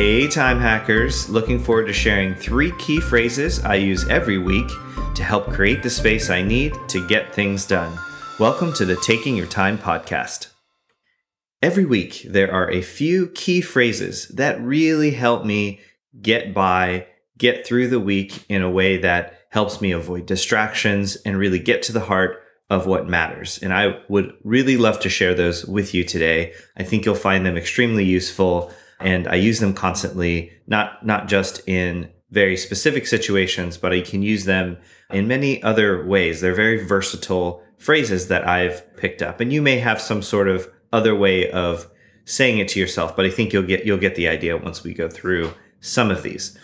Hey, time hackers! Looking forward to sharing three key phrases I use every week to help create the space I need to get things done. Welcome to the Taking Your Time podcast. Every week, there are a few key phrases that really help me get by, get through the week in a way that helps me avoid distractions and really get to the heart of what matters. And I would really love to share those with you today. I think you'll find them extremely useful and I use them constantly, not, not just in very specific situations, but I can use them in many other ways. They're very versatile phrases that I've picked up. And you may have some sort of other way of saying it to yourself, but I think you'll get you'll get the idea once we go through some of these.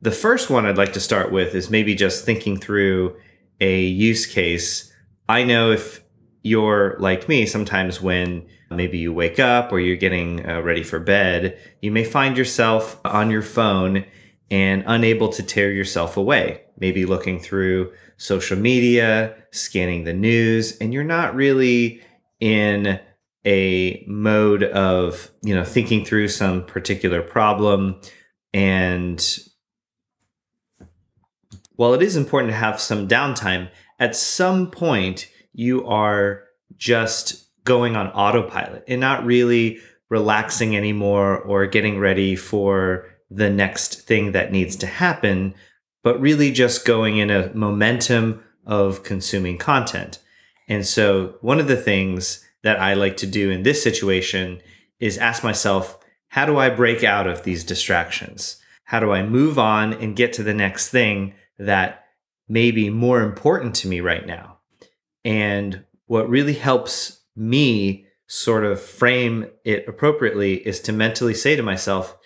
The first one I'd like to start with is maybe just thinking through a use case. I know if you're like me, sometimes when maybe you wake up or you're getting uh, ready for bed, you may find yourself on your phone and unable to tear yourself away. Maybe looking through social media, scanning the news, and you're not really in a mode of, you know, thinking through some particular problem and while it is important to have some downtime, at some point you are just going on autopilot and not really relaxing anymore or getting ready for the next thing that needs to happen, but really just going in a momentum of consuming content. And so, one of the things that I like to do in this situation is ask myself, how do I break out of these distractions? How do I move on and get to the next thing that may be more important to me right now. And what really helps me sort of frame it appropriately is to mentally say to myself,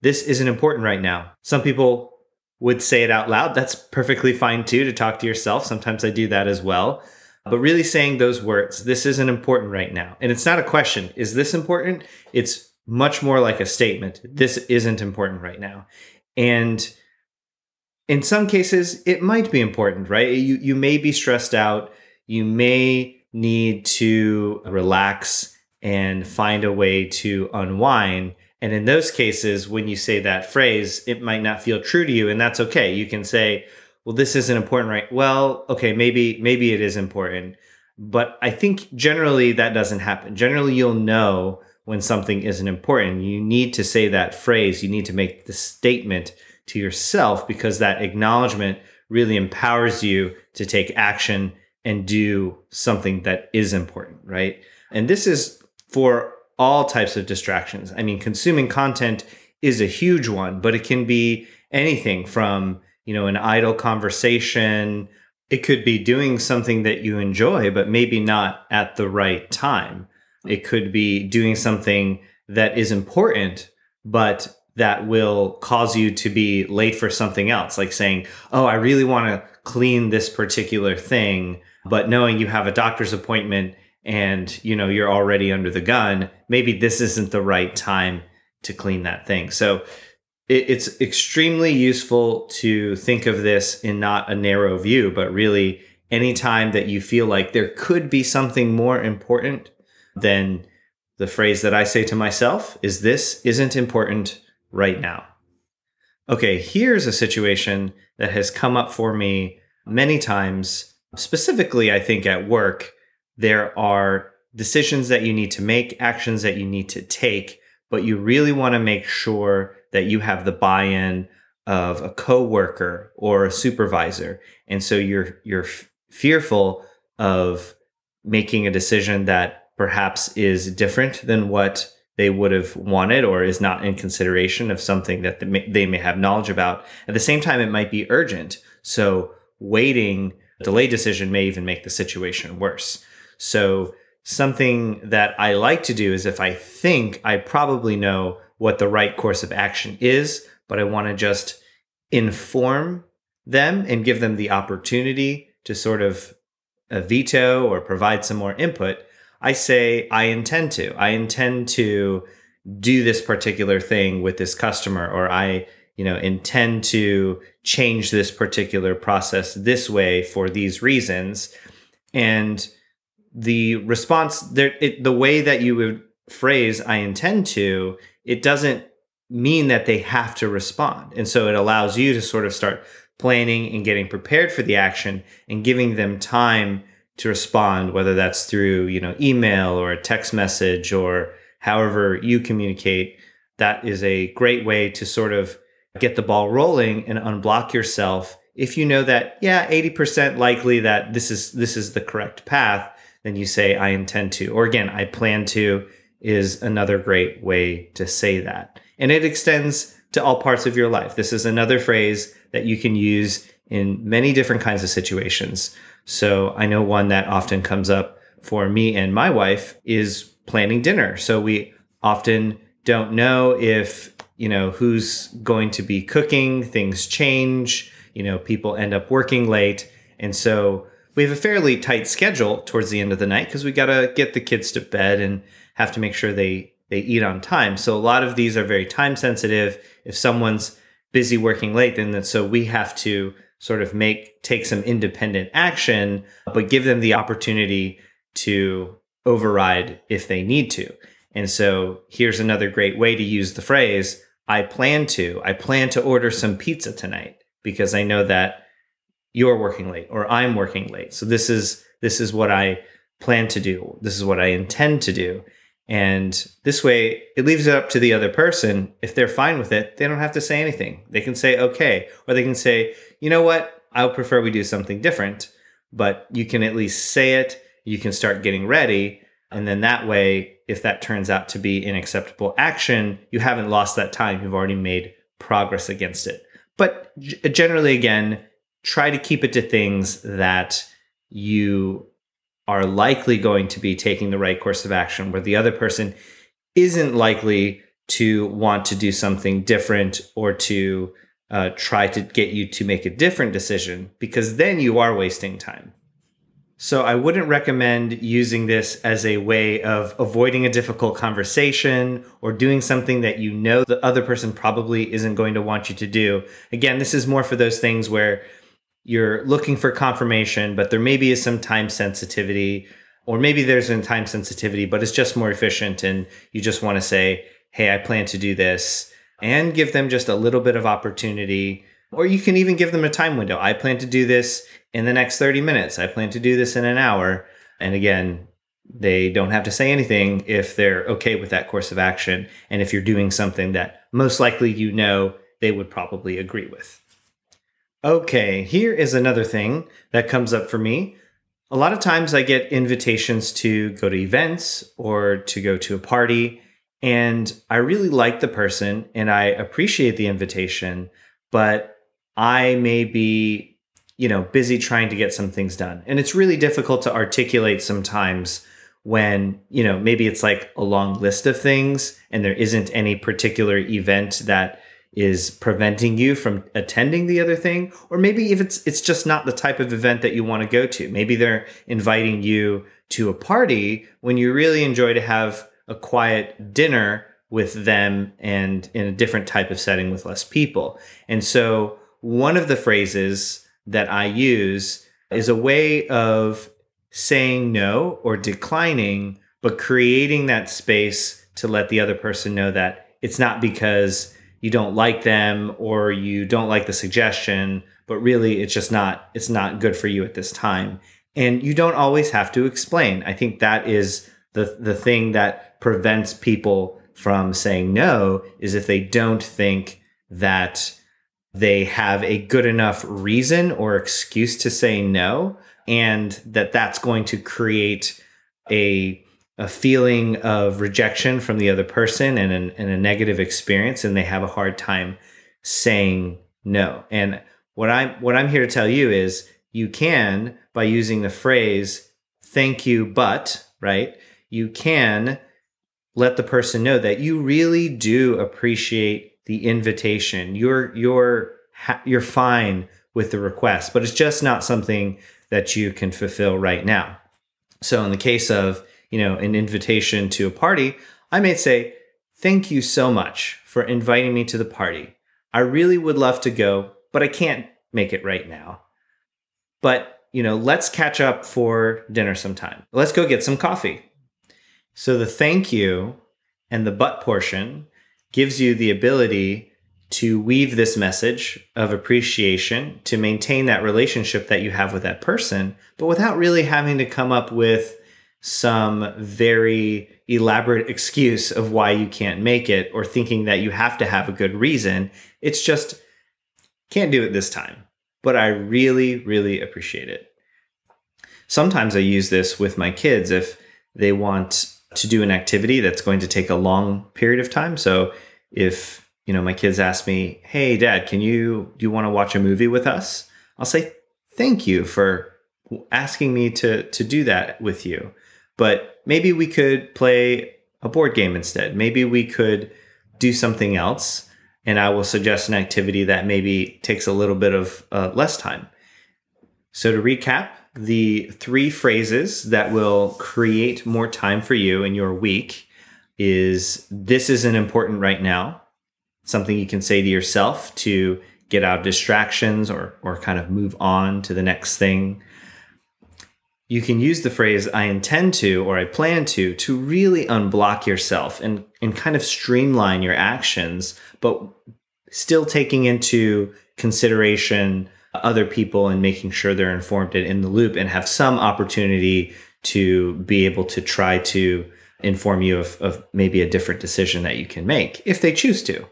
this isn't important right now. Some people would say it out loud. That's perfectly fine too to talk to yourself. Sometimes I do that as well. But really saying those words, this isn't important right now. And it's not a question, is this important? It's much more like a statement. This isn't important right now. And in some cases it might be important right you you may be stressed out you may need to relax and find a way to unwind. And in those cases when you say that phrase it might not feel true to you and that's okay. You can say well this isn't important right? Well okay maybe maybe it is important but i think generally that doesn't happen. Generally you'll know when something isn't important. You need to say that phrase. You need to make the statement to yourself because that acknowledgement really empowers you to take action and do something that is important, right? And this is for all types of distractions. I mean, consuming content is a huge one, but it can be anything from, you know, an idle conversation. It could be doing something that you enjoy, but maybe not at the right time. It could be doing something that is important, but that will cause you to be late for something else, like saying, Oh, I really want to clean this particular thing, but knowing you have a doctor's appointment and you know you're already under the gun, maybe this isn't the right time to clean that thing. So it, it's extremely useful to think of this in not a narrow view, but really anytime that you feel like there could be something more important than the phrase that I say to myself is this isn't important right now. Okay, here's a situation that has come up for me many times. Specifically, I think at work, there are decisions that you need to make, actions that you need to take, but you really want to make sure that you have the buy-in of a coworker or a supervisor. And so you're you're f- fearful of making a decision that perhaps is different than what they would have wanted or is not in consideration of something that they may have knowledge about. At the same time, it might be urgent. So waiting, delayed decision may even make the situation worse. So something that I like to do is if I think I probably know what the right course of action is, but I want to just inform them and give them the opportunity to sort of uh, veto or provide some more input, I say, I intend to. I intend to do this particular thing with this customer, or I, you know, intend to change this particular process this way for these reasons. And the response there, it, the way that you would phrase, I intend to, it doesn't mean that they have to respond. And so it allows you to sort of start planning and getting prepared for the action and giving them time to respond, whether that's through, you know, email or a text message or however you communicate. That is a great way to sort of get the ball rolling and unblock yourself. If you know that, yeah, 80% likely that this is this is the correct path, then you say I intend to. Or again, I plan to is another great way to say that. And it extends to all parts of your life. This is another phrase that you can use in many different kinds of situations. So I know one that often comes up for me and my wife is planning dinner. So we often don't know if, you know, who's going to be cooking, things change, you know, people end up working late. And so we have a fairly tight schedule towards the end of the night because we got to get the kids to bed and have to make sure they they eat on time. So a lot of these are very time sensitive. If someone's busy working late, then so we have to sort of make take some independent action, but give them the opportunity to override if they need to. And so here's another great way to use the phrase I plan to. I plan to order some pizza tonight because I know that you're working late or I'm working late. So this is this is what I plan to do. This is what I intend to do. And this way, it leaves it up to the other person. If they're fine with it, they don't have to say anything. They can say, okay, or they can say, you know what, I would prefer we do something different. But you can at least say it, you can start getting ready. And then that way, if that turns out to be an acceptable action, you haven't lost that time. You've already made progress against it. But generally, again, try to keep it to things that you are likely going to be taking the right course of action, where the other person isn't likely to want to do something different or to uh, try to get you to make a different decision, because then you are wasting time. So I wouldn't recommend using this as a way of avoiding a difficult conversation or doing something that you know the other person probably isn't going to want you to do. Again, this is more for those things where you're looking for confirmation, but there maybe is some time sensitivity, or maybe there's a time sensitivity, but it's just more efficient. And you just want to say, hey, I plan to do this, and give them just a little bit of opportunity. Or you can even give them a time window. I plan to do this in the next 30 minutes. I plan to do this in an hour. And again, they don't have to say anything if they're okay with that course of action. And if you're doing something that most likely you know they would probably agree with. Okay, here is another thing that comes up for me. A lot of times I get invitations to go to events or to go to a party, and I really like the person and I appreciate the invitation, but I may be, you know, busy trying to get some things done. And it's really difficult to articulate sometimes when, you know, maybe it's like a long list of things and there isn't any particular event that is preventing you from attending the other thing or maybe if it's it's just not the type of event that you want to go to. Maybe they're inviting you to a party when you really enjoy to have a quiet dinner with them and in a different type of setting with less people. And so one of the phrases that i use is a way of saying no or declining but creating that space to let the other person know that it's not because you don't like them or you don't like the suggestion, but really it's just not it's not good for you at this time. And you don't always have to explain. I think that is the the thing that prevents people from saying no is if they don't think that they have a good enough reason or excuse to say no and that that's going to create a a feeling of rejection from the other person and, an, and a negative experience and they have a hard time saying no. And what i'm what i'm here to tell you is you can by using the phrase thank you but right you can let the person know that you really do appreciate the invitation. You're you're you're fine with the request but it's just not something that you can fulfill right now. So in the case of you know, an invitation to a party, I may say, Thank you so much for inviting me to the party. I really would love to go, but I can't make it right now. But, you know, let's catch up for dinner sometime. Let's go get some coffee. So the thank you and the but portion gives you the ability to weave this message of appreciation to maintain that relationship that you have with that person, but without really having to come up with some very elaborate excuse of why you can't make it or thinking that you have to have a good reason. It's just, can't do it this time, but I really, really appreciate it. Sometimes I use this with my kids if they want to do an activity that's going to take a long period of time. So if, you know, my kids ask me, "Hey dad, can you do you want to watch a movie with us?" I'll say, "Thank you for asking me to to do that with you." But maybe we could play a board game instead. Maybe we could do something else and I will suggest an activity that maybe takes a little bit of uh, less time. So to recap, the three phrases that will create more time for you in your week is this isn't important right now. Something you can say to yourself to get out of distractions or or kind of move on to the next thing. You can use the phrase I intend to or I plan to to really unblock yourself and and kind of streamline your actions, but still taking into consideration other people and making sure they're informed and in the loop and have some opportunity to be able to try to inform you of, of maybe a different decision that you can make if they choose to.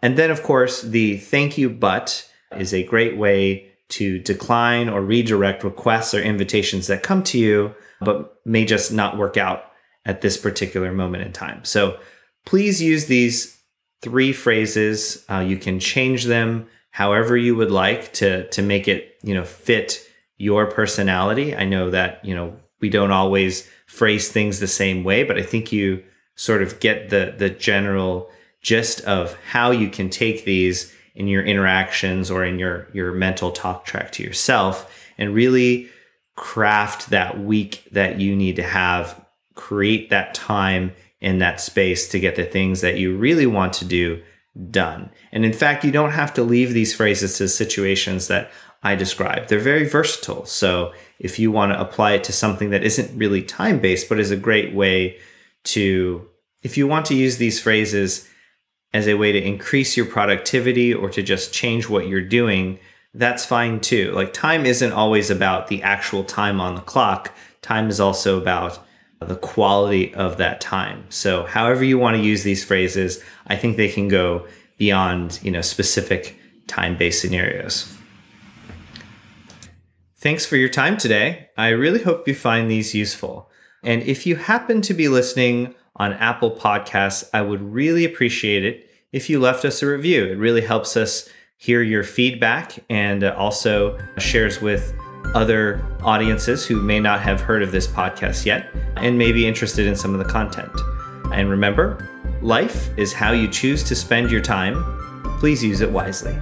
And then, of course, the thank you but is a great way to decline or redirect requests or invitations that come to you, but may just not work out at this particular moment in time. So please use these three phrases. Uh, you can change them however you would like to to make it you know fit your personality. I know that you know we don't always phrase things the same way, but I think you sort of get the the general gist of how you can take these in your interactions or in your your mental talk track to yourself and really craft that week that you need to have create that time in that space to get the things that you really want to do done. And in fact, you don't have to leave these phrases to situations that I described. They're very versatile. So if you want to apply it to something that isn't really time based, but is a great way to, if you want to use these phrases as a way to increase your productivity or to just change what you're doing, that's fine too. Like time isn't always about the actual time on the clock, time is also about the quality of that time. So however you want to use these phrases, I think they can go beyond, you know, specific time-based scenarios. Thanks for your time today. I really hope you find these useful. And if you happen to be listening on Apple Podcasts, I would really appreciate it if you left us a review. It really helps us hear your feedback and also shares with other audiences who may not have heard of this podcast yet and may be interested in some of the content. And remember, life is how you choose to spend your time. Please use it wisely.